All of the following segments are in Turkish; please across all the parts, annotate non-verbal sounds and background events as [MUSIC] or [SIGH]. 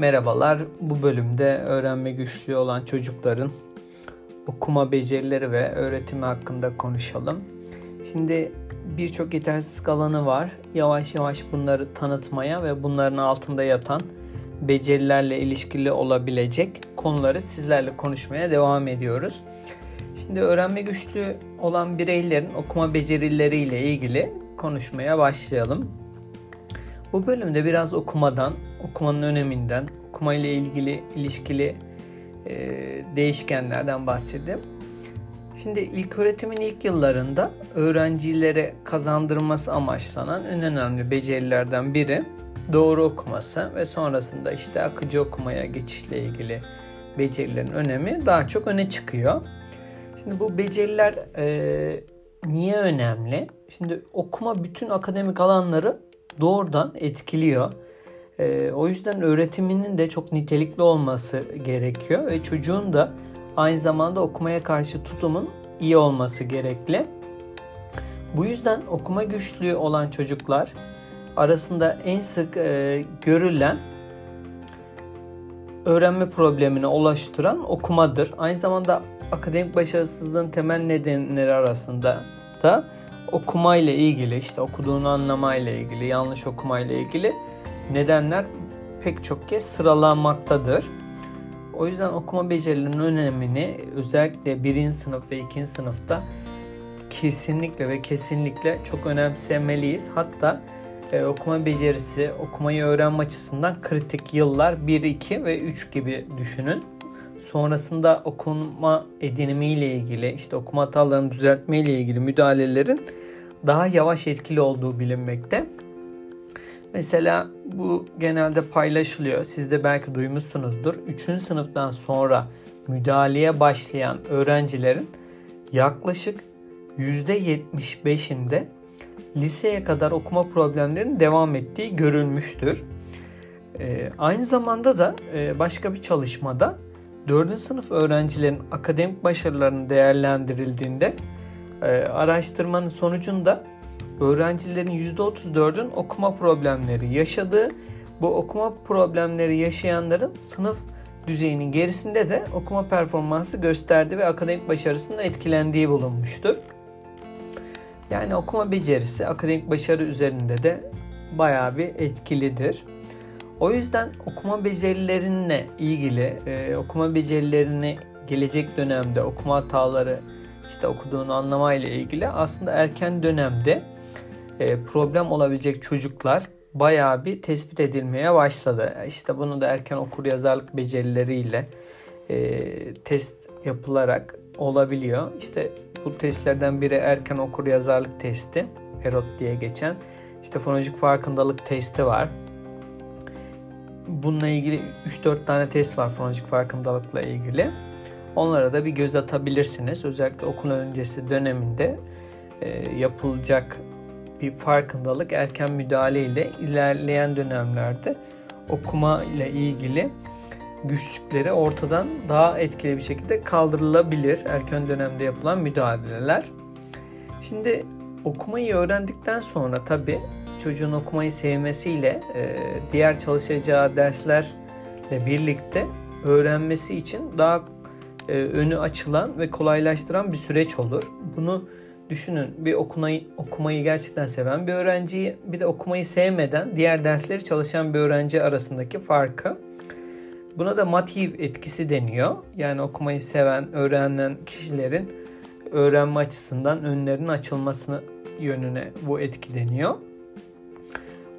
Merhabalar. Bu bölümde öğrenme güçlüğü olan çocukların okuma becerileri ve öğretimi hakkında konuşalım. Şimdi birçok yetersizlik alanı var. Yavaş yavaş bunları tanıtmaya ve bunların altında yatan becerilerle ilişkili olabilecek konuları sizlerle konuşmaya devam ediyoruz. Şimdi öğrenme güçlüğü olan bireylerin okuma becerileriyle ilgili konuşmaya başlayalım. Bu bölümde biraz okumadan, okumanın öneminden, okuma ile ilgili ilişkili e, değişkenlerden bahsedeyim. Şimdi ilk öğretimin ilk yıllarında öğrencilere kazandırılması amaçlanan en önemli becerilerden biri doğru okuması ve sonrasında işte akıcı okumaya geçişle ilgili becerilerin önemi daha çok öne çıkıyor. Şimdi bu beceriler e, niye önemli? Şimdi okuma bütün akademik alanları doğrudan etkiliyor. E, o yüzden öğretiminin de çok nitelikli olması gerekiyor ve çocuğun da aynı zamanda okumaya karşı tutumun iyi olması gerekli. Bu yüzden okuma güçlüğü olan çocuklar arasında en sık e, görülen öğrenme problemini oluşturan okumadır. Aynı zamanda akademik başarısızlığın temel nedenleri arasında da okuma ile ilgili işte okuduğunu anlamayla ilgili yanlış okuma ile ilgili nedenler pek çok kez sıralanmaktadır. O yüzden okuma becerilerinin önemini özellikle birinci sınıf ve ikinci sınıfta kesinlikle ve kesinlikle çok önemsemeliyiz. Hatta e, okuma becerisi, okumayı öğrenme açısından kritik yıllar 1, 2 ve 3 gibi düşünün. Sonrasında okuma edinimi ile ilgili, işte okuma hatalarını düzeltme ile ilgili müdahalelerin daha yavaş etkili olduğu bilinmekte. Mesela bu genelde paylaşılıyor. Siz de belki duymuşsunuzdur. 3. sınıftan sonra müdahaleye başlayan öğrencilerin yaklaşık %75'inde liseye kadar okuma problemlerinin devam ettiği görülmüştür. Ee, aynı zamanda da e, başka bir çalışmada 4. sınıf öğrencilerin akademik başarılarının değerlendirildiğinde e, araştırmanın sonucunda öğrencilerin %34'ün okuma problemleri yaşadığı, bu okuma problemleri yaşayanların sınıf düzeyinin gerisinde de okuma performansı gösterdi ve akademik başarısının etkilendiği bulunmuştur. Yani okuma becerisi akademik başarı üzerinde de bayağı bir etkilidir. O yüzden okuma becerilerine ilgili, e, okuma becerilerini gelecek dönemde okuma hataları, işte okuduğunu anlamayla ilgili aslında erken dönemde problem olabilecek çocuklar bayağı bir tespit edilmeye başladı. İşte bunu da erken okur yazarlık becerileriyle e, test yapılarak olabiliyor. İşte bu testlerden biri erken okur yazarlık testi. EROT diye geçen. İşte fonolojik farkındalık testi var. Bununla ilgili 3-4 tane test var fonolojik farkındalıkla ilgili. Onlara da bir göz atabilirsiniz. Özellikle okul öncesi döneminde e, yapılacak bir farkındalık erken müdahale ile ilerleyen dönemlerde okuma ile ilgili güçlükleri ortadan daha etkili bir şekilde kaldırılabilir erken dönemde yapılan müdahaleler. Şimdi okumayı öğrendikten sonra tabi çocuğun okumayı sevmesiyle e, diğer çalışacağı derslerle birlikte öğrenmesi için daha e, önü açılan ve kolaylaştıran bir süreç olur. Bunu düşünün bir okumayı, okumayı gerçekten seven bir öğrenciyi bir de okumayı sevmeden diğer dersleri çalışan bir öğrenci arasındaki farkı. Buna da motiv etkisi deniyor. Yani okumayı seven, öğrenen kişilerin öğrenme açısından önlerinin açılmasını yönüne bu etki deniyor.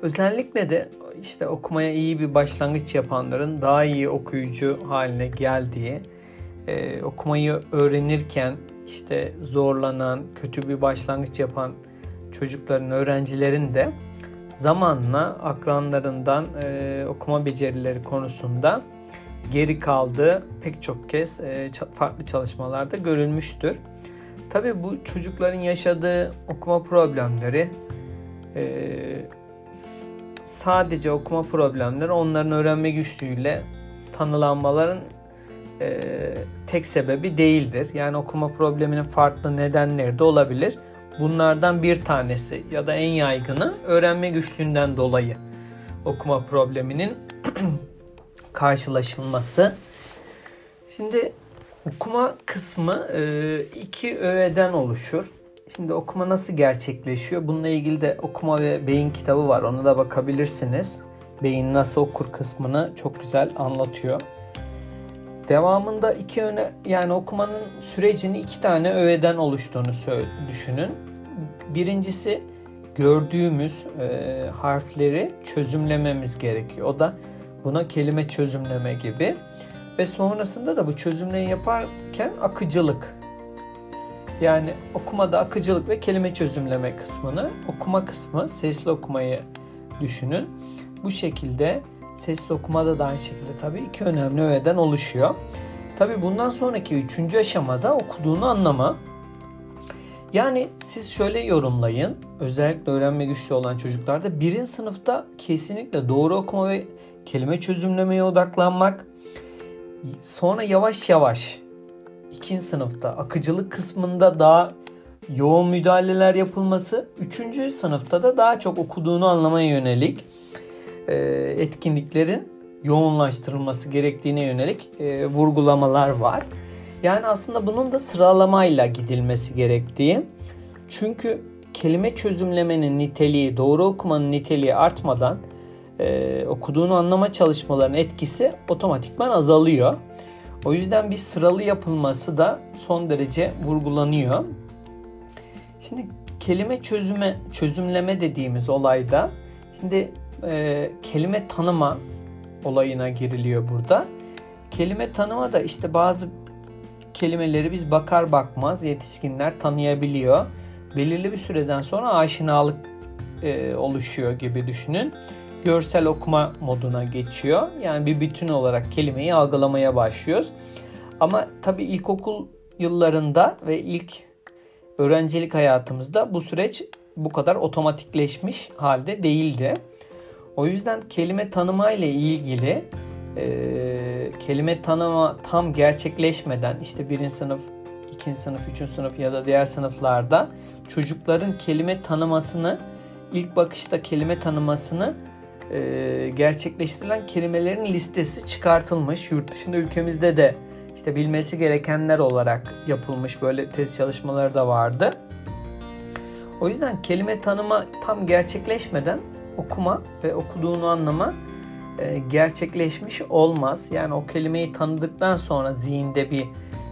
Özellikle de işte okumaya iyi bir başlangıç yapanların daha iyi okuyucu haline geldiği, e, okumayı öğrenirken işte zorlanan, kötü bir başlangıç yapan çocukların, öğrencilerin de zamanla akranlarından e, okuma becerileri konusunda geri kaldığı pek çok kez e, farklı çalışmalarda görülmüştür. Tabii bu çocukların yaşadığı okuma problemleri e, sadece okuma problemleri onların öğrenme güçlüğüyle tanılanmaların e, tek sebebi değildir. Yani okuma probleminin farklı nedenleri de olabilir. Bunlardan bir tanesi ya da en yaygını öğrenme güçlüğünden dolayı okuma probleminin [CLEARS THROAT] karşılaşılması. Şimdi okuma kısmı e, iki öğeden oluşur. Şimdi okuma nasıl gerçekleşiyor? Bununla ilgili de okuma ve beyin kitabı var. Ona da bakabilirsiniz. Beyin nasıl okur kısmını çok güzel anlatıyor. Devamında iki öne yani okumanın sürecini iki tane öğeden oluştuğunu düşünün. Birincisi gördüğümüz e, harfleri çözümlememiz gerekiyor. O da buna kelime çözümleme gibi. Ve sonrasında da bu çözümleyi yaparken akıcılık. Yani okumada akıcılık ve kelime çözümleme kısmını, okuma kısmı, sesli okumayı düşünün. Bu şekilde sesli okumada da aynı şekilde tabii iki önemli öğeden oluşuyor. Tabii bundan sonraki üçüncü aşamada okuduğunu anlama. Yani siz şöyle yorumlayın. Özellikle öğrenme güçlü olan çocuklarda birinci sınıfta kesinlikle doğru okuma ve kelime çözümlemeye odaklanmak. Sonra yavaş yavaş ikinci sınıfta akıcılık kısmında daha yoğun müdahaleler yapılması. Üçüncü sınıfta da daha çok okuduğunu anlamaya yönelik e, etkinliklerin yoğunlaştırılması gerektiğine yönelik e, vurgulamalar var. Yani aslında bunun da sıralamayla gidilmesi gerektiği. Çünkü kelime çözümlemenin niteliği, doğru okumanın niteliği artmadan e, okuduğunu anlama çalışmalarının etkisi otomatikman azalıyor. O yüzden bir sıralı yapılması da son derece vurgulanıyor. Şimdi kelime çözüme çözümleme dediğimiz olayda şimdi e, kelime tanıma olayına giriliyor burada. Kelime tanıma da işte bazı kelimeleri biz bakar bakmaz yetişkinler tanıyabiliyor. Belirli bir süreden sonra aşinalık e, oluşuyor gibi düşünün. Görsel okuma moduna geçiyor. Yani bir bütün olarak kelimeyi algılamaya başlıyoruz. Ama tabii ilkokul yıllarında ve ilk öğrencilik hayatımızda bu süreç bu kadar otomatikleşmiş halde değildi. O yüzden kelime tanıma ile ilgili e, kelime tanıma tam gerçekleşmeden işte birinci sınıf, ikinci sınıf, üçüncü sınıf ya da diğer sınıflarda çocukların kelime tanımasını ilk bakışta kelime tanımasını e, gerçekleştirilen kelimelerin listesi çıkartılmış. Yurt dışında ülkemizde de işte bilmesi gerekenler olarak yapılmış böyle test çalışmaları da vardı. O yüzden kelime tanıma tam gerçekleşmeden okuma ve okuduğunu anlama e, gerçekleşmiş olmaz. Yani o kelimeyi tanıdıktan sonra zihinde bir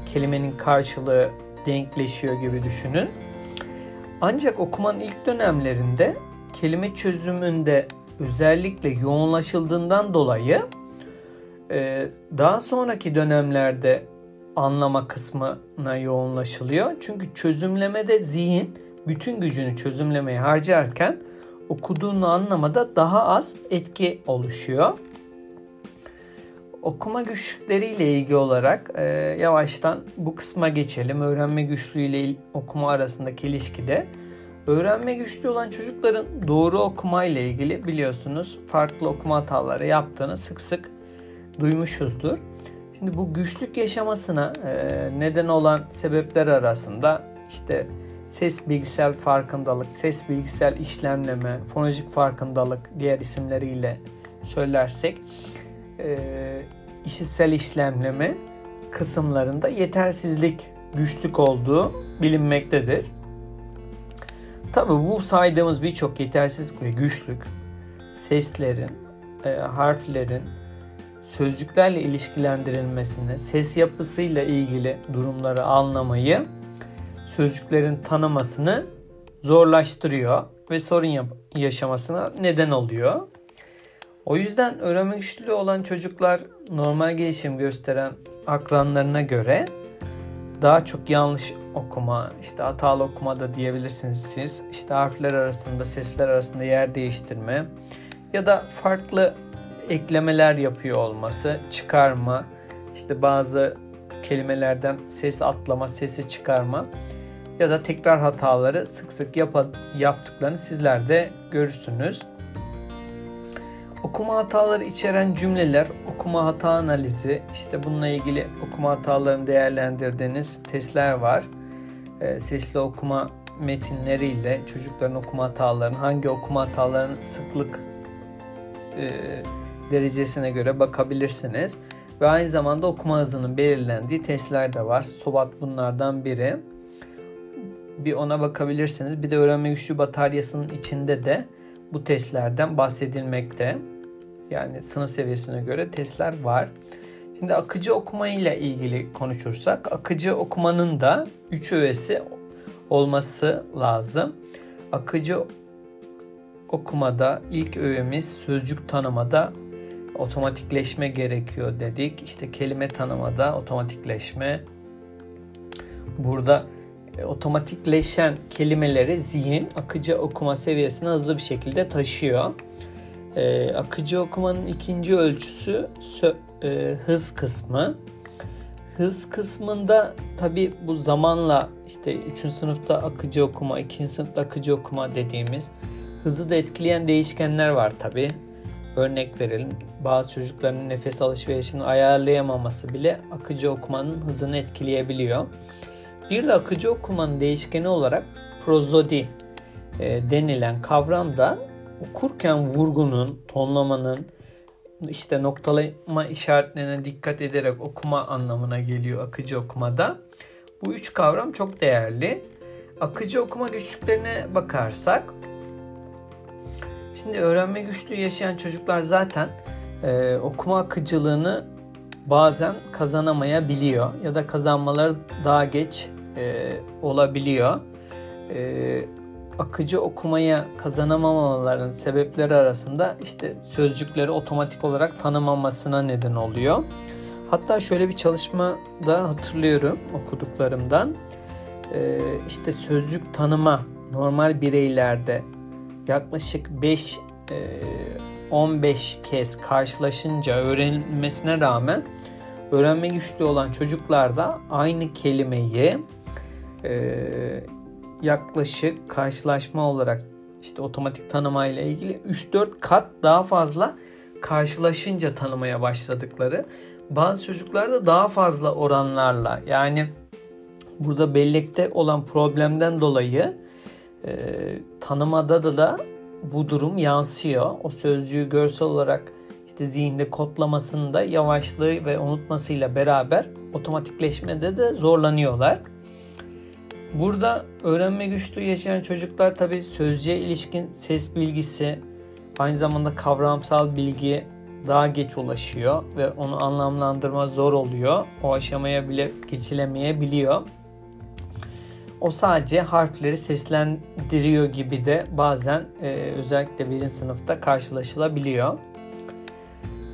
kelimenin karşılığı denkleşiyor gibi düşünün. Ancak okumanın ilk dönemlerinde kelime çözümünde özellikle yoğunlaşıldığından dolayı e, daha sonraki dönemlerde anlama kısmına yoğunlaşılıyor. Çünkü çözümlemede zihin bütün gücünü çözümlemeye harcarken okuduğunu anlamada daha az etki oluşuyor. Okuma güçlükleriyle ilgili olarak e, yavaştan bu kısma geçelim. Öğrenme güçlüğüyle okuma arasındaki ilişkide. Öğrenme güçlü olan çocukların doğru okuma ile ilgili biliyorsunuz farklı okuma hataları yaptığını sık sık duymuşuzdur. Şimdi bu güçlük yaşamasına e, neden olan sebepler arasında işte ses bilgisel farkındalık, ses bilgisel işlemleme, fonolojik farkındalık diğer isimleriyle söylersek e, işitsel işlemleme kısımlarında yetersizlik, güçlük olduğu bilinmektedir. Tabi bu saydığımız birçok yetersizlik ve güçlük seslerin, e, harflerin sözcüklerle ilişkilendirilmesini, ses yapısıyla ilgili durumları anlamayı sözcüklerin tanımasını zorlaştırıyor ve sorun yaşamasına neden oluyor. O yüzden öğrenme güçlüğü olan çocuklar normal gelişim gösteren akranlarına göre daha çok yanlış okuma, işte hatalı okuma da diyebilirsiniz siz. İşte harfler arasında, sesler arasında yer değiştirme ya da farklı eklemeler yapıyor olması, çıkarma, işte bazı kelimelerden ses atlama, sesi çıkarma ya da tekrar hataları sık sık yap yaptıklarını sizler de görürsünüz. Okuma hataları içeren cümleler, okuma hata analizi, işte bununla ilgili okuma hatalarını değerlendirdiğiniz testler var. E, sesli okuma metinleriyle çocukların okuma hatalarını, hangi okuma hatalarının sıklık e, derecesine göre bakabilirsiniz. Ve aynı zamanda okuma hızının belirlendiği testler de var. SOBAT bunlardan biri. Bir ona bakabilirsiniz. Bir de öğrenme güçlü bataryasının içinde de bu testlerden bahsedilmekte. Yani sınıf seviyesine göre testler var. Şimdi akıcı okuma ile ilgili konuşursak akıcı okumanın da 3 öğesi olması lazım. Akıcı okumada ilk öğemiz sözcük tanımada otomatikleşme gerekiyor dedik. İşte kelime tanımada otomatikleşme. Burada e, otomatikleşen kelimeleri zihin akıcı okuma seviyesine hızlı bir şekilde taşıyor. E, akıcı okumanın ikinci ölçüsü sö, e, hız kısmı. Hız kısmında tabi bu zamanla işte 3. sınıfta akıcı okuma, 2. sınıfta akıcı okuma dediğimiz hızı da etkileyen değişkenler var tabi. Örnek verelim. Bazı çocukların nefes alışverişini ayarlayamaması bile akıcı okumanın hızını etkileyebiliyor. Bir de akıcı okumanın değişkeni olarak prozodi e, denilen kavram da okurken vurgunun, tonlamanın, işte noktalama işaretlerine dikkat ederek okuma anlamına geliyor akıcı okumada. Bu üç kavram çok değerli. Akıcı okuma güçlüklerine bakarsak Şimdi öğrenme güçlüğü yaşayan çocuklar zaten e, okuma akıcılığını bazen kazanamayabiliyor ya da kazanmaları daha geç e, olabiliyor. E, akıcı okumaya kazanamamaların sebepleri arasında işte sözcükleri otomatik olarak tanımamasına neden oluyor. Hatta şöyle bir çalışma da hatırlıyorum okuduklarımdan. E, işte sözcük tanıma normal bireylerde yaklaşık 5 15 e, kez karşılaşınca öğrenilmesine rağmen öğrenme güçlüğü olan çocuklarda aynı kelimeyi e, yaklaşık karşılaşma olarak işte otomatik tanıma ile ilgili 3-4 kat daha fazla karşılaşınca tanımaya başladıkları. Bazı çocuklarda daha fazla oranlarla yani burada bellekte olan problemden dolayı e, tanımada da, da bu durum yansıyor. O sözcüğü görsel olarak işte zihinde kodlamasında yavaşlığı ve unutmasıyla beraber otomatikleşmede de zorlanıyorlar. Burada öğrenme güçlüğü yaşayan çocuklar tabi sözcüğe ilişkin ses bilgisi, aynı zamanda kavramsal bilgi daha geç ulaşıyor ve onu anlamlandırma zor oluyor. O aşamaya bile geçilemeyebiliyor. O sadece harfleri seslendiriyor gibi de bazen e, özellikle birinci sınıfta karşılaşılabiliyor.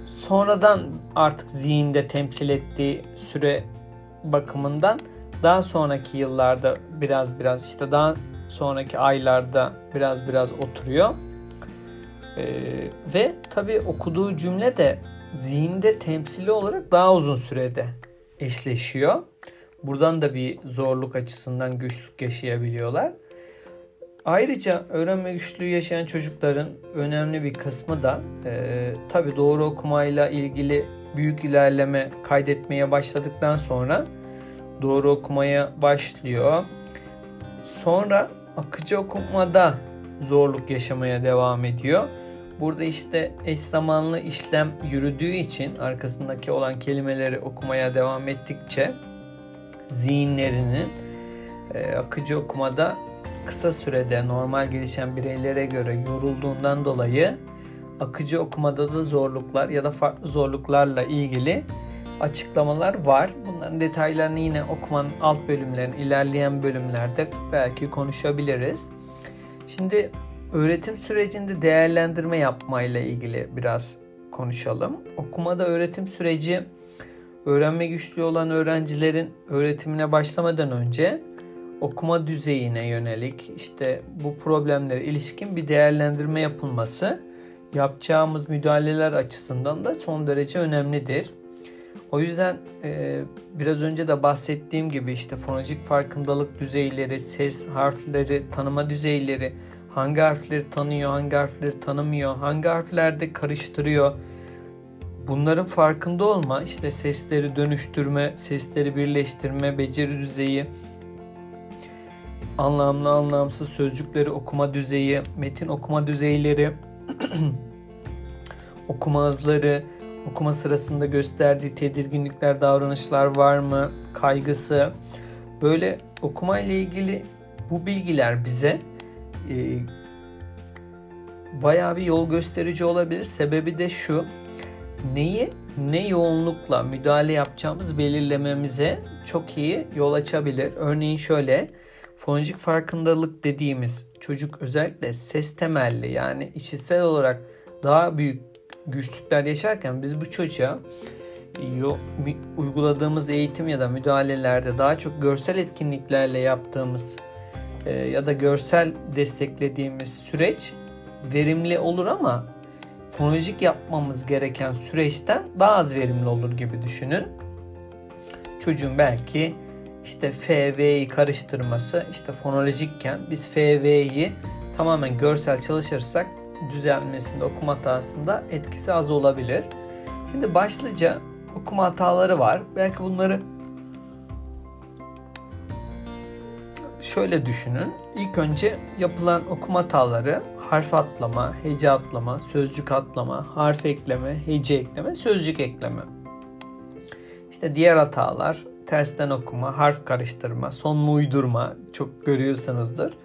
Sonradan artık zihinde temsil ettiği süre bakımından daha sonraki yıllarda biraz biraz işte daha sonraki aylarda biraz biraz oturuyor. Ee, ve tabii okuduğu cümle de zihinde temsili olarak daha uzun sürede eşleşiyor. Buradan da bir zorluk açısından güçlük yaşayabiliyorlar. Ayrıca öğrenme güçlüğü yaşayan çocukların önemli bir kısmı da e, tabi doğru okumayla ilgili büyük ilerleme kaydetmeye başladıktan sonra doğru okumaya başlıyor. Sonra akıcı okumada zorluk yaşamaya devam ediyor. Burada işte eş zamanlı işlem yürüdüğü için arkasındaki olan kelimeleri okumaya devam ettikçe zihinlerinin e, akıcı okumada kısa sürede normal gelişen bireylere göre yorulduğundan dolayı akıcı okumada da zorluklar ya da farklı zorluklarla ilgili açıklamalar var. Bunların detaylarını yine okumanın alt bölümlerin ilerleyen bölümlerde belki konuşabiliriz. Şimdi öğretim sürecinde değerlendirme yapmayla ilgili biraz konuşalım. Okumada öğretim süreci öğrenme güçlüğü olan öğrencilerin öğretimine başlamadan önce okuma düzeyine yönelik işte bu problemlere ilişkin bir değerlendirme yapılması yapacağımız müdahaleler açısından da son derece önemlidir. O yüzden e, biraz önce de bahsettiğim gibi işte fonolojik farkındalık düzeyleri, ses harfleri, tanıma düzeyleri, hangi harfleri tanıyor, hangi harfleri tanımıyor, hangi harflerde karıştırıyor, Bunların farkında olma, işte sesleri dönüştürme, sesleri birleştirme, beceri düzeyi, anlamlı anlamsız sözcükleri okuma düzeyi, metin okuma düzeyleri, [CLEARS THROAT] okuma hızları, okuma sırasında gösterdiği tedirginlikler, davranışlar var mı, kaygısı. Böyle okuma ile ilgili bu bilgiler bize e, bayağı bir yol gösterici olabilir. Sebebi de şu. Neyi ne yoğunlukla müdahale yapacağımız belirlememize çok iyi yol açabilir. Örneğin şöyle fonolojik farkındalık dediğimiz çocuk özellikle ses temelli yani işitsel olarak daha büyük güçlükler yaşarken biz bu çocuğa uyguladığımız eğitim ya da müdahalelerde daha çok görsel etkinliklerle yaptığımız e, ya da görsel desteklediğimiz süreç verimli olur ama fonolojik yapmamız gereken süreçten daha az verimli olur gibi düşünün. Çocuğun belki işte F, V'yi karıştırması işte fonolojikken biz F, V'yi tamamen görsel çalışırsak düzelmesinde okuma hatasında etkisi az olabilir. Şimdi başlıca okuma hataları var. Belki bunları şöyle düşünün. İlk önce yapılan okuma hataları harf atlama, hece atlama, sözcük atlama, harf ekleme, hece ekleme, sözcük ekleme. İşte diğer hatalar tersten okuma, harf karıştırma, sonlu uydurma çok görüyorsanızdır.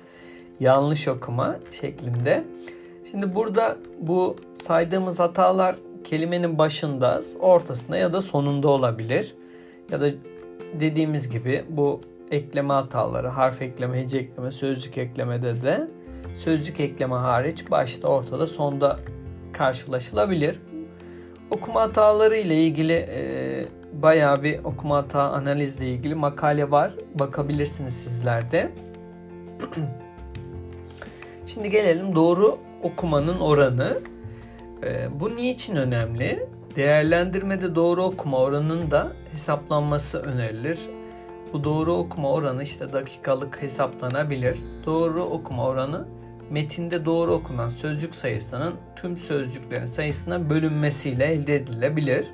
Yanlış okuma şeklinde. Şimdi burada bu saydığımız hatalar kelimenin başında, ortasında ya da sonunda olabilir. Ya da dediğimiz gibi bu ekleme hataları, harf ekleme, hece ekleme, sözcük eklemede de sözcük ekleme hariç başta, ortada, sonda karşılaşılabilir. Okuma hataları ile ilgili e, bayağı bir okuma hata analizle ilgili makale var. Bakabilirsiniz sizler de. [CLEARS THROAT] Şimdi gelelim doğru okumanın oranı. E, bu niçin önemli? Değerlendirmede doğru okuma oranının da hesaplanması önerilir. Bu doğru okuma oranı işte dakikalık hesaplanabilir. Doğru okuma oranı metinde doğru okunan sözcük sayısının tüm sözcüklerin sayısına bölünmesiyle elde edilebilir.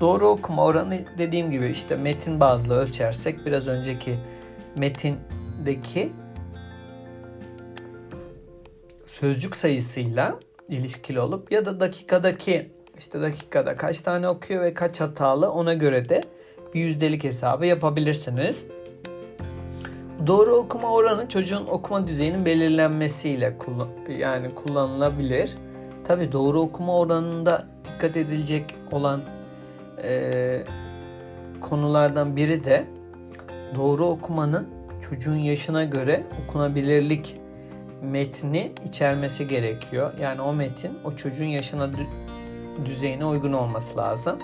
Doğru okuma oranı dediğim gibi işte metin bazlı ölçersek biraz önceki metindeki sözcük sayısıyla ilişkili olup ya da dakikadaki işte dakikada kaç tane okuyor ve kaç hatalı ona göre de bir yüzdelik hesabı yapabilirsiniz. Doğru okuma oranı çocuğun okuma düzeyinin belirlenmesiyle kullan yani kullanılabilir. Tabi doğru okuma oranında dikkat edilecek olan e, konulardan biri de doğru okumanın çocuğun yaşına göre okunabilirlik metni içermesi gerekiyor. Yani o metin o çocuğun yaşına düzeyine uygun olması lazım.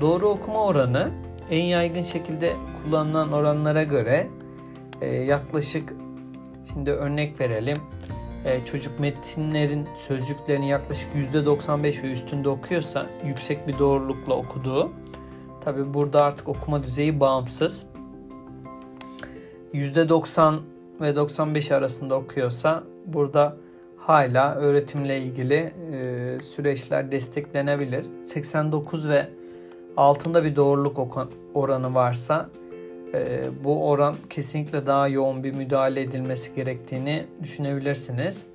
Doğru okuma oranı en yaygın şekilde kullanılan oranlara göre e, yaklaşık şimdi örnek verelim. E, çocuk metinlerin sözcüklerini yaklaşık %95 ve üstünde okuyorsa yüksek bir doğrulukla okuduğu. Tabi burada artık okuma düzeyi bağımsız. %90 ve 95 arasında okuyorsa burada hala öğretimle ilgili e, süreçler desteklenebilir. 89 ve altında bir doğruluk oranı varsa e, bu oran kesinlikle daha yoğun bir müdahale edilmesi gerektiğini düşünebilirsiniz.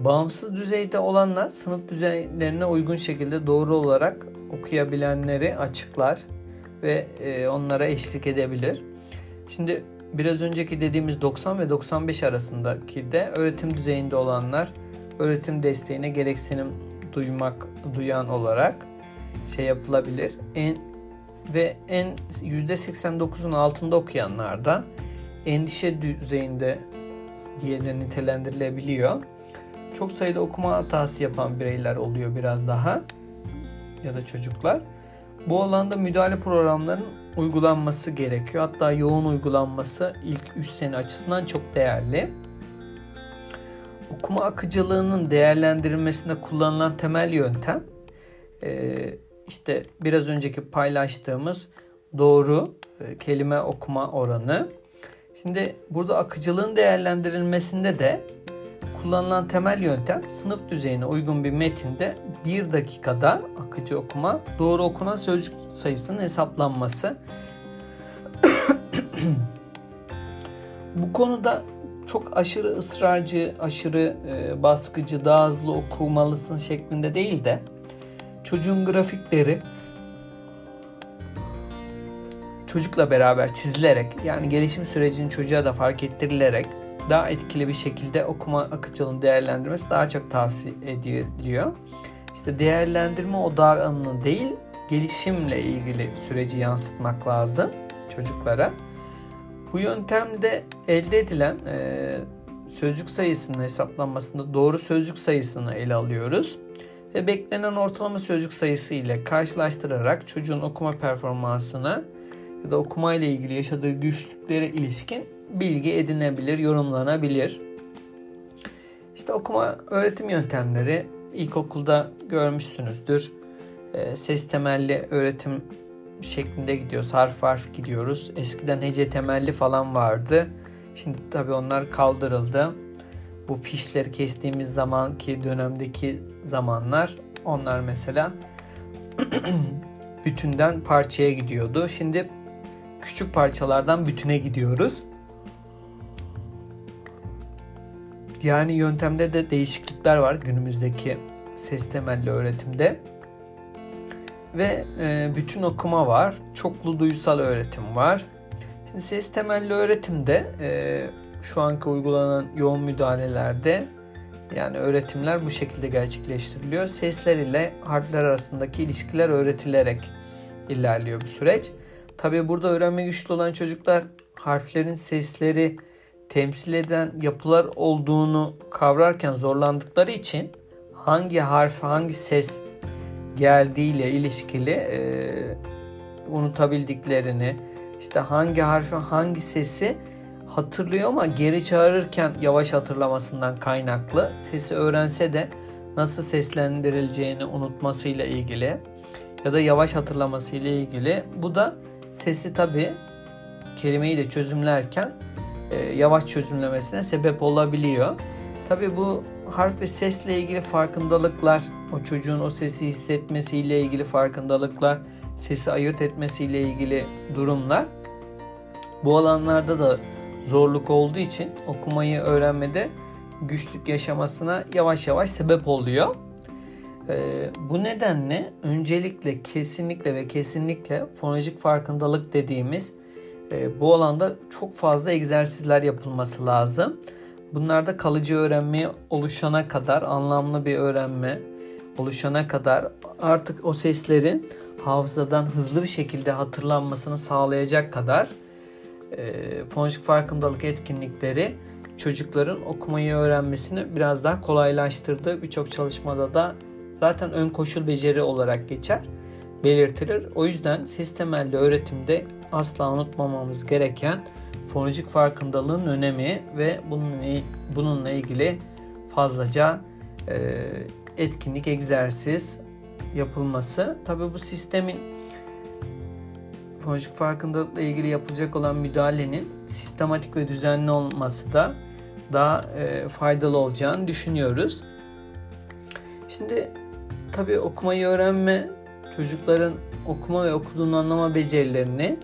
Bağımsız düzeyde olanlar sınıf düzeylerine uygun şekilde doğru olarak okuyabilenleri açıklar ve e, onlara eşlik edebilir. Şimdi biraz önceki dediğimiz 90 ve 95 arasındaki de öğretim düzeyinde olanlar öğretim desteğine gereksinim duymak duyan olarak şey yapılabilir. En ve en %89'un altında okuyanlar da endişe düzeyinde diye de nitelendirilebiliyor. Çok sayıda okuma hatası yapan bireyler oluyor biraz daha ya da çocuklar. Bu alanda müdahale programlarının uygulanması gerekiyor. Hatta yoğun uygulanması ilk 3 sene açısından çok değerli. Okuma akıcılığının değerlendirilmesinde kullanılan temel yöntem işte biraz önceki paylaştığımız doğru e, kelime okuma oranı. Şimdi burada akıcılığın değerlendirilmesinde de kullanılan temel yöntem sınıf düzeyine uygun bir metinde bir dakikada akıcı okuma, doğru okunan sözcük sayısının hesaplanması. [COUGHS] Bu konuda çok aşırı ısrarcı, aşırı e, baskıcı, daha hızlı okumalısın şeklinde değil de çocuğun grafikleri çocukla beraber çizilerek yani gelişim sürecini çocuğa da fark ettirilerek daha etkili bir şekilde okuma akıcılığını değerlendirmesi daha çok tavsiye ediliyor. İşte değerlendirme odağını değil gelişimle ilgili süreci yansıtmak lazım çocuklara. Bu yöntemde elde edilen e, sözcük sayısının hesaplanmasında doğru sözcük sayısını ele alıyoruz ve beklenen ortalama sözcük sayısı ile karşılaştırarak çocuğun okuma performansına ya da okuma ile ilgili yaşadığı güçlüklere ilişkin bilgi edinebilir, yorumlanabilir. İşte okuma öğretim yöntemleri ilkokulda görmüşsünüzdür. E, ses temelli öğretim şeklinde gidiyoruz. Harf harf gidiyoruz. Eskiden hece temelli falan vardı. Şimdi tabii onlar kaldırıldı. Bu fişleri kestiğimiz zamanki dönemdeki zamanlar onlar mesela [CLEARS THROAT] bütünden parçaya gidiyordu. Şimdi küçük parçalardan bütüne gidiyoruz. Yani yöntemde de değişiklikler var günümüzdeki ses temelli öğretimde. Ve e, bütün okuma var. Çoklu duysal öğretim var. Şimdi ses temelli öğretimde e, şu anki uygulanan yoğun müdahalelerde yani öğretimler bu şekilde gerçekleştiriliyor. Sesler ile harfler arasındaki ilişkiler öğretilerek ilerliyor bu süreç. Tabi burada öğrenme güçlü olan çocuklar harflerin sesleri temsil eden yapılar olduğunu kavrarken zorlandıkları için hangi harf hangi ses geldiğiyle ilişkili e, unutabildiklerini işte hangi harfi hangi sesi hatırlıyor ama geri çağırırken yavaş hatırlamasından kaynaklı sesi öğrense de nasıl seslendirileceğini unutmasıyla ilgili ya da yavaş hatırlaması ile ilgili. Bu da sesi tabi kelimeyi de çözümlerken yavaş çözümlemesine sebep olabiliyor. Tabi bu harf ve sesle ilgili farkındalıklar, o çocuğun o sesi hissetmesiyle ilgili farkındalıklar, sesi ayırt etmesiyle ilgili durumlar bu alanlarda da zorluk olduğu için okumayı öğrenmede güçlük yaşamasına yavaş yavaş sebep oluyor. Ee, bu nedenle öncelikle kesinlikle ve kesinlikle fonolojik farkındalık dediğimiz e, bu alanda çok fazla egzersizler yapılması lazım. Bunlarda kalıcı öğrenme oluşana kadar, anlamlı bir öğrenme oluşana kadar artık o seslerin hafızadan hızlı bir şekilde hatırlanmasını sağlayacak kadar e, fonolojik farkındalık etkinlikleri çocukların okumayı öğrenmesini biraz daha kolaylaştırdı. Birçok çalışmada da zaten ön koşul beceri olarak geçer, belirtilir. O yüzden ses temelli öğretimde asla unutmamamız gereken fonolojik farkındalığın önemi ve bununla, ilgili fazlaca e, etkinlik, egzersiz yapılması. Tabii bu sistemin fonolojik farkındalıkla ilgili yapılacak olan müdahalenin sistematik ve düzenli olması da daha e, faydalı olacağını düşünüyoruz. Şimdi tabii okumayı öğrenme çocukların okuma ve okuduğunu anlama becerilerini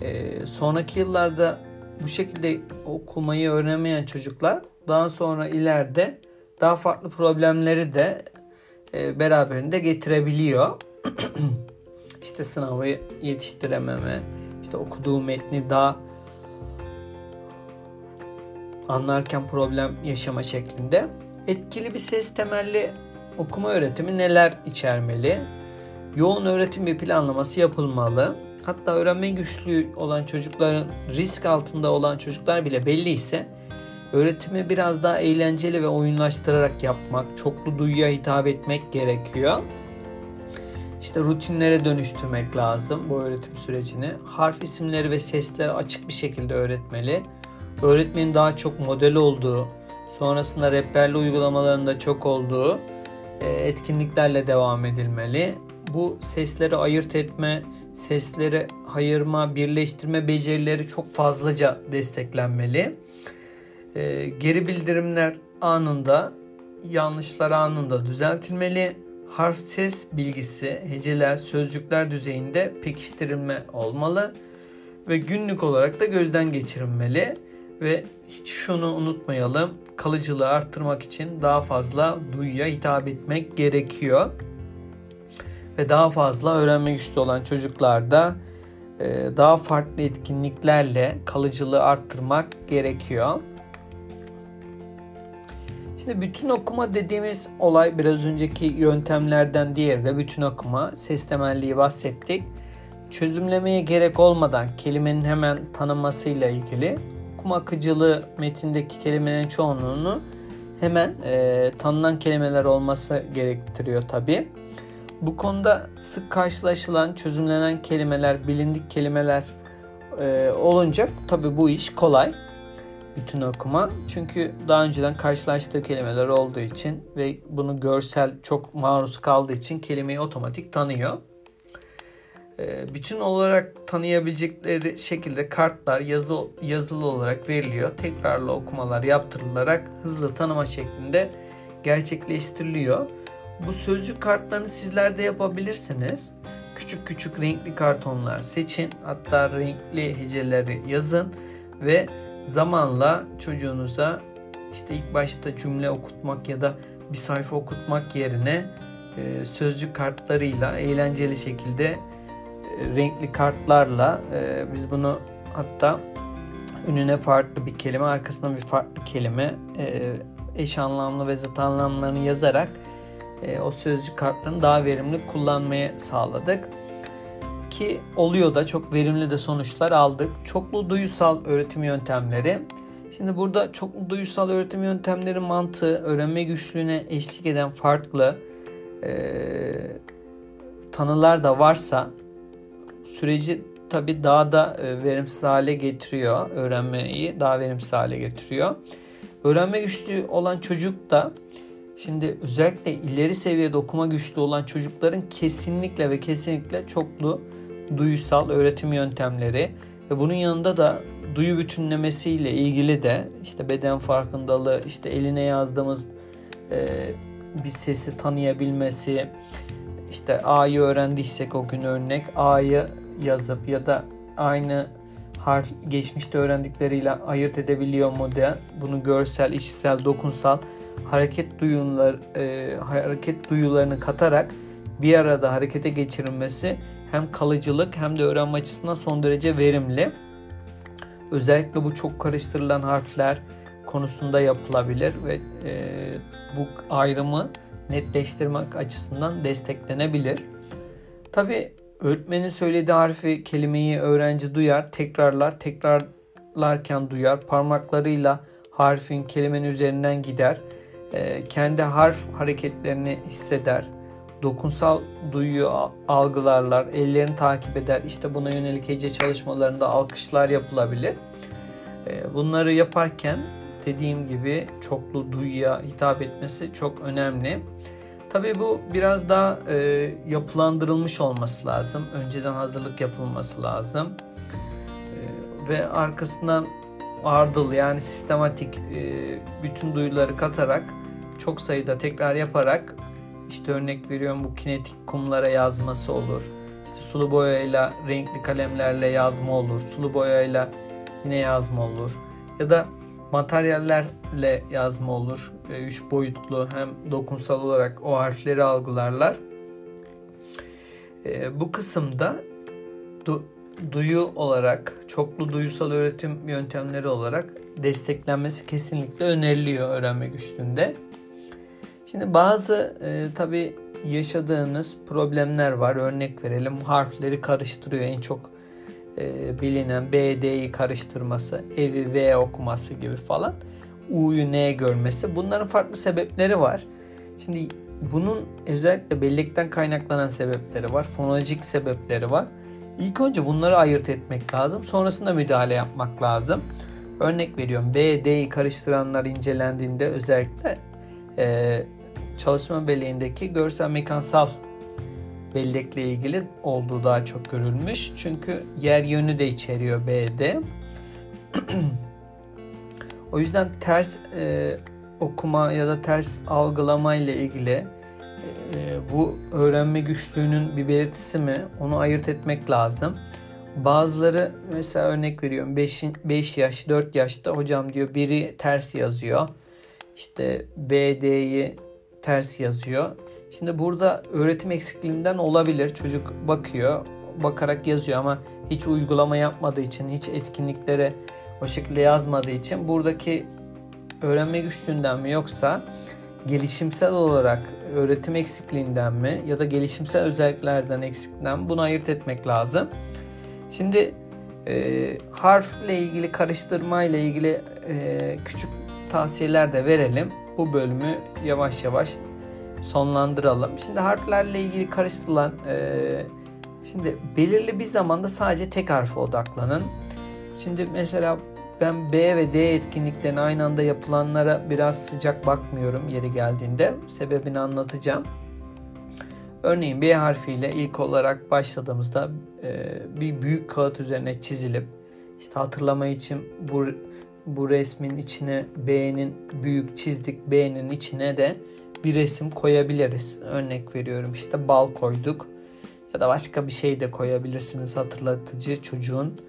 e, sonraki yıllarda bu şekilde okumayı öğrenemeyen çocuklar daha sonra ileride daha farklı problemleri de e, beraberinde getirebiliyor. [CLEARS THROAT] işte sınavı yetiştirememe, işte okuduğu metni daha anlarken problem yaşama şeklinde. Etkili bir ses temelli okuma öğretimi neler içermeli? Yoğun öğretim bir planlaması yapılmalı. Hatta öğrenme güçlüğü olan çocukların risk altında olan çocuklar bile belli ise öğretimi biraz daha eğlenceli ve oyunlaştırarak yapmak, çoklu duyuya hitap etmek gerekiyor. İşte rutinlere dönüştürmek lazım bu öğretim sürecini. Harf isimleri ve sesleri açık bir şekilde öğretmeli. Öğretmenin daha çok model olduğu, sonrasında rehberli uygulamalarında çok olduğu e, etkinliklerle devam edilmeli. Bu sesleri ayırt etme, sesleri ayırma, birleştirme becerileri çok fazlaca desteklenmeli. E, geri bildirimler anında, yanlışlar anında düzeltilmeli. Harf ses bilgisi, heceler, sözcükler düzeyinde pekiştirilme olmalı ve günlük olarak da gözden geçirilmeli. Ve hiç şunu unutmayalım. Kalıcılığı arttırmak için daha fazla duyuya hitap etmek gerekiyor. Ve daha fazla öğrenme güçlü olan çocuklarda e, daha farklı etkinliklerle kalıcılığı arttırmak gerekiyor. Şimdi bütün okuma dediğimiz olay biraz önceki yöntemlerden diğeri de bütün okuma. Ses temelliği bahsettik. Çözümlemeye gerek olmadan kelimenin hemen tanınmasıyla ilgili okuma akıcılığı metindeki kelimelerin çoğunluğunu hemen e, tanınan kelimeler olması gerektiriyor tabi. Bu konuda sık karşılaşılan, çözümlenen kelimeler, bilindik kelimeler e, olunca tabi bu iş kolay bütün okuma. Çünkü daha önceden karşılaştığı kelimeler olduğu için ve bunu görsel çok maruz kaldığı için kelimeyi otomatik tanıyor. Ee, bütün olarak tanıyabilecekleri şekilde kartlar yazı, yazılı olarak veriliyor. Tekrarlı okumalar yaptırılarak hızlı tanıma şeklinde gerçekleştiriliyor. Bu sözcük kartlarını sizler de yapabilirsiniz. Küçük küçük renkli kartonlar seçin. Hatta renkli heceleri yazın ve zamanla çocuğunuza işte ilk başta cümle okutmak ya da bir sayfa okutmak yerine e, sözcük kartlarıyla eğlenceli şekilde e, renkli kartlarla e, biz bunu hatta önüne farklı bir kelime arkasına bir farklı kelime e, eş anlamlı ve zıt anlamlarını yazarak e, o sözcük kartlarını daha verimli kullanmaya sağladık ki oluyor da çok verimli de sonuçlar aldık. Çoklu duyusal öğretim yöntemleri. Şimdi burada çoklu duyusal öğretim yöntemleri mantığı öğrenme güçlüğüne eşlik eden farklı e, tanılar da varsa süreci tabi daha da e, verimsiz hale getiriyor. Öğrenmeyi daha verimsiz hale getiriyor. Öğrenme güçlüğü olan çocuk da Şimdi özellikle ileri seviyede okuma güçlü olan çocukların kesinlikle ve kesinlikle çoklu duyusal öğretim yöntemleri ve bunun yanında da duyu bütünlemesiyle ilgili de işte beden farkındalığı, işte eline yazdığımız e, bir sesi tanıyabilmesi, işte A'yı öğrendiysek o gün örnek A'yı yazıp ya da aynı harf geçmişte öğrendikleriyle ayırt edebiliyor mu diye bunu görsel, işitsel, dokunsal hareket duyular e, hareket duyularını katarak bir arada harekete geçirilmesi hem kalıcılık hem de öğrenme açısından son derece verimli. Özellikle bu çok karıştırılan harfler konusunda yapılabilir ve e, bu ayrımı netleştirmek açısından desteklenebilir. Tabi öğretmenin söylediği harfi, kelimeyi öğrenci duyar, tekrarlar, tekrarlarken duyar, parmaklarıyla harfin, kelimenin üzerinden gider, e, kendi harf hareketlerini hisseder, dokunsal duyuyu algılarlar, ellerini takip eder. İşte buna yönelik hece çalışmalarında alkışlar yapılabilir. Ee, bunları yaparken dediğim gibi çoklu duyuya hitap etmesi çok önemli. Tabii bu biraz daha e, yapılandırılmış olması lazım. Önceden hazırlık yapılması lazım. E, ve arkasından ardıl yani sistematik e, bütün duyuları katarak çok sayıda tekrar yaparak işte örnek veriyorum bu kinetik kumlara yazması olur. İşte sulu boyayla, renkli kalemlerle yazma olur. Sulu boyayla yine yazma olur. Ya da materyallerle yazma olur. Üç boyutlu hem dokunsal olarak o harfleri algılarlar. E, bu kısımda du, duyu olarak, çoklu duyusal öğretim yöntemleri olarak desteklenmesi kesinlikle öneriliyor öğrenme güçlüğünde. Şimdi bazı e, tabi yaşadığınız problemler var. Örnek verelim harfleri karıştırıyor en çok e, bilinen B, D'yi karıştırması, evi V okuması gibi falan. U'yu N görmesi. Bunların farklı sebepleri var. Şimdi bunun özellikle bellekten kaynaklanan sebepleri var. Fonolojik sebepleri var. İlk önce bunları ayırt etmek lazım. Sonrasında müdahale yapmak lazım. Örnek veriyorum B, D'yi karıştıranlar incelendiğinde özellikle e, çalışma belleğindeki görsel mekansal bellekle ilgili olduğu daha çok görülmüş. Çünkü yer yönü de içeriyor B'de. [CLEARS THROAT] o yüzden ters e, okuma ya da ters algılama ile ilgili e, bu öğrenme güçlüğünün bir belirtisi mi onu ayırt etmek lazım. Bazıları mesela örnek veriyorum 5, 5 yaş 4 yaşta hocam diyor biri ters yazıyor. İşte BD'yi ters yazıyor. Şimdi burada öğretim eksikliğinden olabilir. Çocuk bakıyor, bakarak yazıyor ama hiç uygulama yapmadığı için, hiç etkinliklere o şekilde yazmadığı için buradaki öğrenme güçlüğünden mi yoksa gelişimsel olarak öğretim eksikliğinden mi ya da gelişimsel özelliklerden mi bunu ayırt etmek lazım. Şimdi e, harfle ilgili karıştırma ile ilgili e, küçük tavsiyeler de verelim. Bu bölümü yavaş yavaş sonlandıralım. Şimdi harflerle ilgili karıştırılan e, şimdi belirli bir zamanda sadece tek harfe odaklanın. Şimdi mesela ben B ve D etkinliklerine aynı anda yapılanlara biraz sıcak bakmıyorum yeri geldiğinde. Sebebini anlatacağım. Örneğin B harfiyle ilk olarak başladığımızda e, bir büyük kağıt üzerine çizilip işte hatırlama için bu bu resmin içine B'nin büyük çizdik B'nin içine de bir resim koyabiliriz. Örnek veriyorum işte bal koyduk ya da başka bir şey de koyabilirsiniz hatırlatıcı çocuğun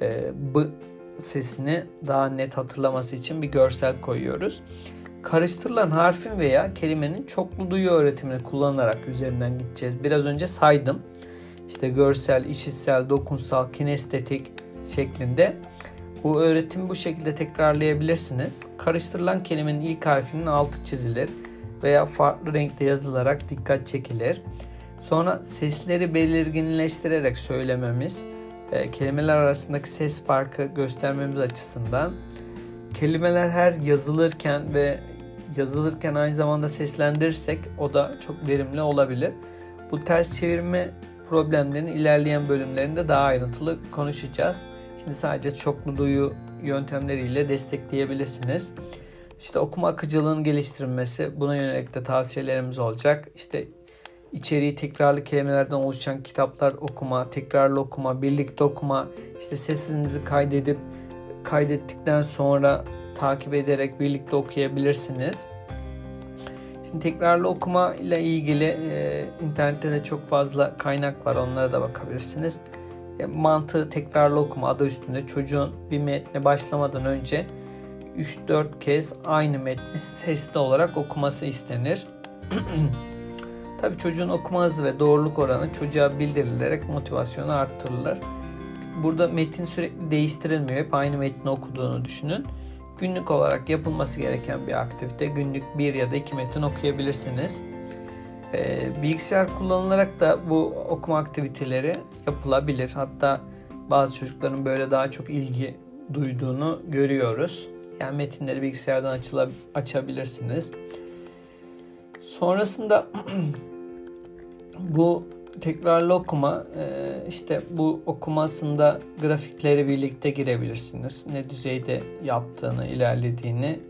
e, b sesini daha net hatırlaması için bir görsel koyuyoruz. Karıştırılan harfin veya kelimenin çoklu duyu öğretimini kullanarak üzerinden gideceğiz. Biraz önce saydım. İşte görsel, işitsel, dokunsal, kinestetik şeklinde. Bu öğretimi bu şekilde tekrarlayabilirsiniz. Karıştırılan kelimenin ilk harfinin altı çizilir veya farklı renkte yazılarak dikkat çekilir. Sonra sesleri belirginleştirerek söylememiz, e, kelimeler arasındaki ses farkı göstermemiz açısından kelimeler her yazılırken ve yazılırken aynı zamanda seslendirirsek o da çok verimli olabilir. Bu ters çevirme problemlerini ilerleyen bölümlerinde daha ayrıntılı konuşacağız. Şimdi sadece çoklu duyu yöntemleriyle destekleyebilirsiniz. İşte okuma akıcılığının geliştirilmesi buna yönelik de tavsiyelerimiz olacak. İşte içeriği tekrarlı kelimelerden oluşan kitaplar okuma, tekrarlı okuma, birlikte okuma, işte sesinizi kaydedip kaydettikten sonra takip ederek birlikte okuyabilirsiniz. Şimdi tekrarlı okuma ile ilgili e, internette de çok fazla kaynak var. Onlara da bakabilirsiniz. E, mantığı tekrarlı okuma adı üstünde çocuğun bir metne başlamadan önce 3-4 kez aynı metni sesli olarak okuması istenir. [CLEARS THROAT] Tabii çocuğun okuma hızı ve doğruluk oranı çocuğa bildirilerek motivasyonu arttırılır. Burada metin sürekli değiştirilmiyor. Hep aynı metni okuduğunu düşünün. Günlük olarak yapılması gereken bir aktivite. Günlük bir ya da iki metin okuyabilirsiniz. Ee, bilgisayar kullanılarak da bu okuma aktiviteleri yapılabilir. Hatta bazı çocukların böyle daha çok ilgi duyduğunu görüyoruz. Yani metinleri bilgisayardan açıla, açabilirsiniz. Sonrasında [CLEARS THROAT] bu tekrarlı okuma e, işte bu okumasında grafikleri birlikte girebilirsiniz. Ne düzeyde yaptığını, ilerlediğini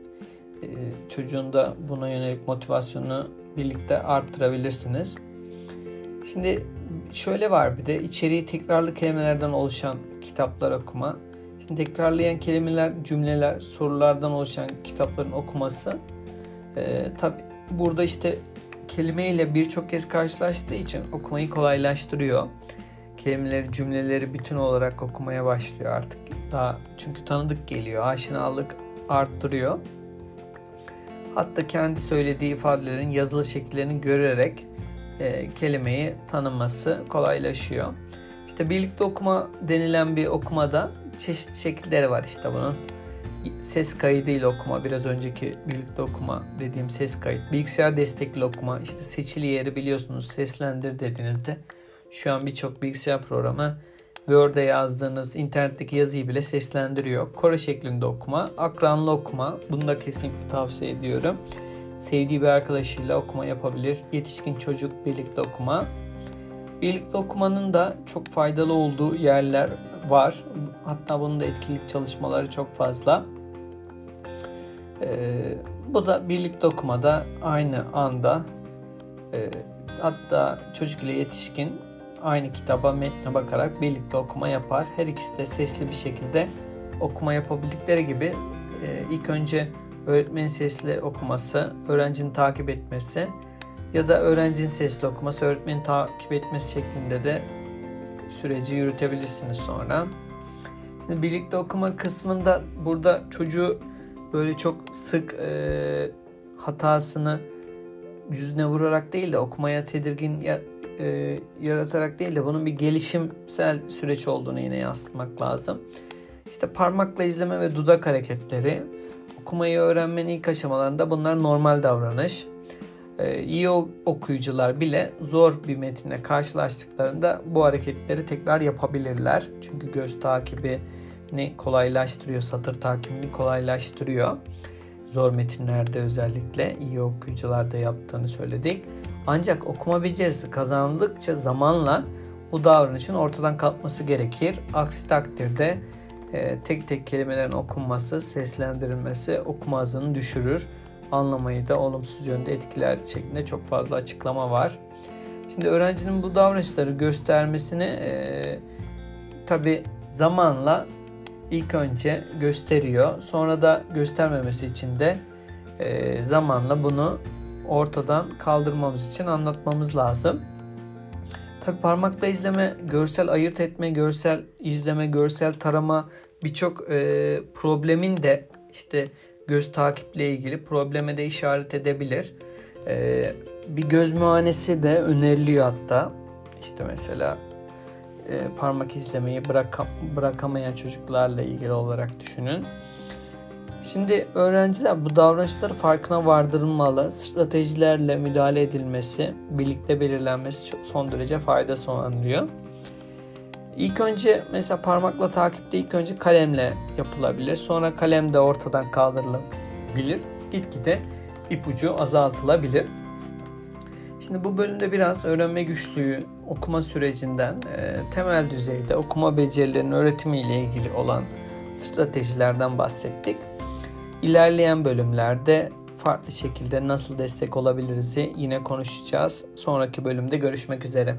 e, çocuğun da buna yönelik motivasyonu birlikte arttırabilirsiniz. Şimdi şöyle var bir de içeriği tekrarlı kelimelerden oluşan kitaplar okuma. Şimdi tekrarlayan kelimeler, cümleler, sorulardan oluşan kitapların okuması. E, tabi burada işte kelimeyle birçok kez karşılaştığı için okumayı kolaylaştırıyor. Kelimeleri, cümleleri bütün olarak okumaya başlıyor artık. Daha çünkü tanıdık geliyor, aşinalık arttırıyor. Hatta kendi söylediği ifadelerin yazılı şekillerini görerek e, kelimeyi tanıması kolaylaşıyor. İşte birlikte okuma denilen bir okumada çeşitli şekilleri var işte bunun ses kaydıyla okuma, biraz önceki birlikte okuma dediğim ses kayıt, bilgisayar destekli okuma, işte seçili yeri biliyorsunuz seslendir dediğinizde şu an birçok bilgisayar programı Word'e yazdığınız internetteki yazıyı bile seslendiriyor. Kore şeklinde okuma, akranlı okuma, bunu da kesinlikle tavsiye ediyorum. Sevdiği bir arkadaşıyla okuma yapabilir. Yetişkin çocuk birlikte okuma. Birlikte okumanın da çok faydalı olduğu yerler var. Hatta bunun da etkinlik çalışmaları çok fazla. Ee, bu da birlikte okumada aynı anda e, hatta çocuk ile yetişkin aynı kitaba metne bakarak birlikte okuma yapar. Her ikisi de sesli bir şekilde okuma yapabildikleri gibi e, ilk önce öğretmenin sesli okuması, öğrencinin takip etmesi ya da öğrencinin sesli okuması, öğretmenin takip etmesi şeklinde de süreci yürütebilirsiniz sonra. Şimdi birlikte okuma kısmında burada çocuğu böyle çok sık e, hatasını yüzüne vurarak değil de okumaya tedirgin e, yaratarak değil de bunun bir gelişimsel süreç olduğunu yine yansıtmak lazım. İşte parmakla izleme ve dudak hareketleri okumayı öğrenmenin ilk aşamalarında bunlar normal davranış. Ee, iyi okuyucular bile zor bir metinle karşılaştıklarında bu hareketleri tekrar yapabilirler. Çünkü göz takibini kolaylaştırıyor, satır takibini kolaylaştırıyor. Zor metinlerde özellikle iyi okuyucularda yaptığını söyledik. Ancak okuma becerisi kazanıldıkça zamanla bu davranışın ortadan kalkması gerekir. Aksi takdirde e, tek tek kelimelerin okunması, seslendirilmesi okuma hızını düşürür. Anlamayı da olumsuz yönde etkiler şeklinde çok fazla açıklama var. Şimdi öğrencinin bu davranışları göstermesini e, tabi zamanla ilk önce gösteriyor. Sonra da göstermemesi için de e, zamanla bunu ortadan kaldırmamız için anlatmamız lazım. Tabi parmakla izleme, görsel ayırt etme, görsel izleme, görsel tarama birçok e, problemin de işte göz takiple ilgili probleme de işaret edebilir. E, bir göz muayenesi de öneriliyor hatta. İşte mesela e, parmak izlemeyi bırak, bırakamayan çocuklarla ilgili olarak düşünün. Şimdi öğrenciler bu davranışları farkına vardırılmalı. Stratejilerle müdahale edilmesi, birlikte belirlenmesi çok son derece fayda sağlanıyor. İlk önce mesela parmakla takipte ilk önce kalemle yapılabilir. Sonra kalem de ortadan kaldırılabilir. Gitgide ipucu azaltılabilir. Şimdi bu bölümde biraz öğrenme güçlüğü, okuma sürecinden, e, temel düzeyde okuma becerilerinin öğretimiyle ilgili olan stratejilerden bahsettik. İlerleyen bölümlerde farklı şekilde nasıl destek olabiliriz yine konuşacağız. Sonraki bölümde görüşmek üzere.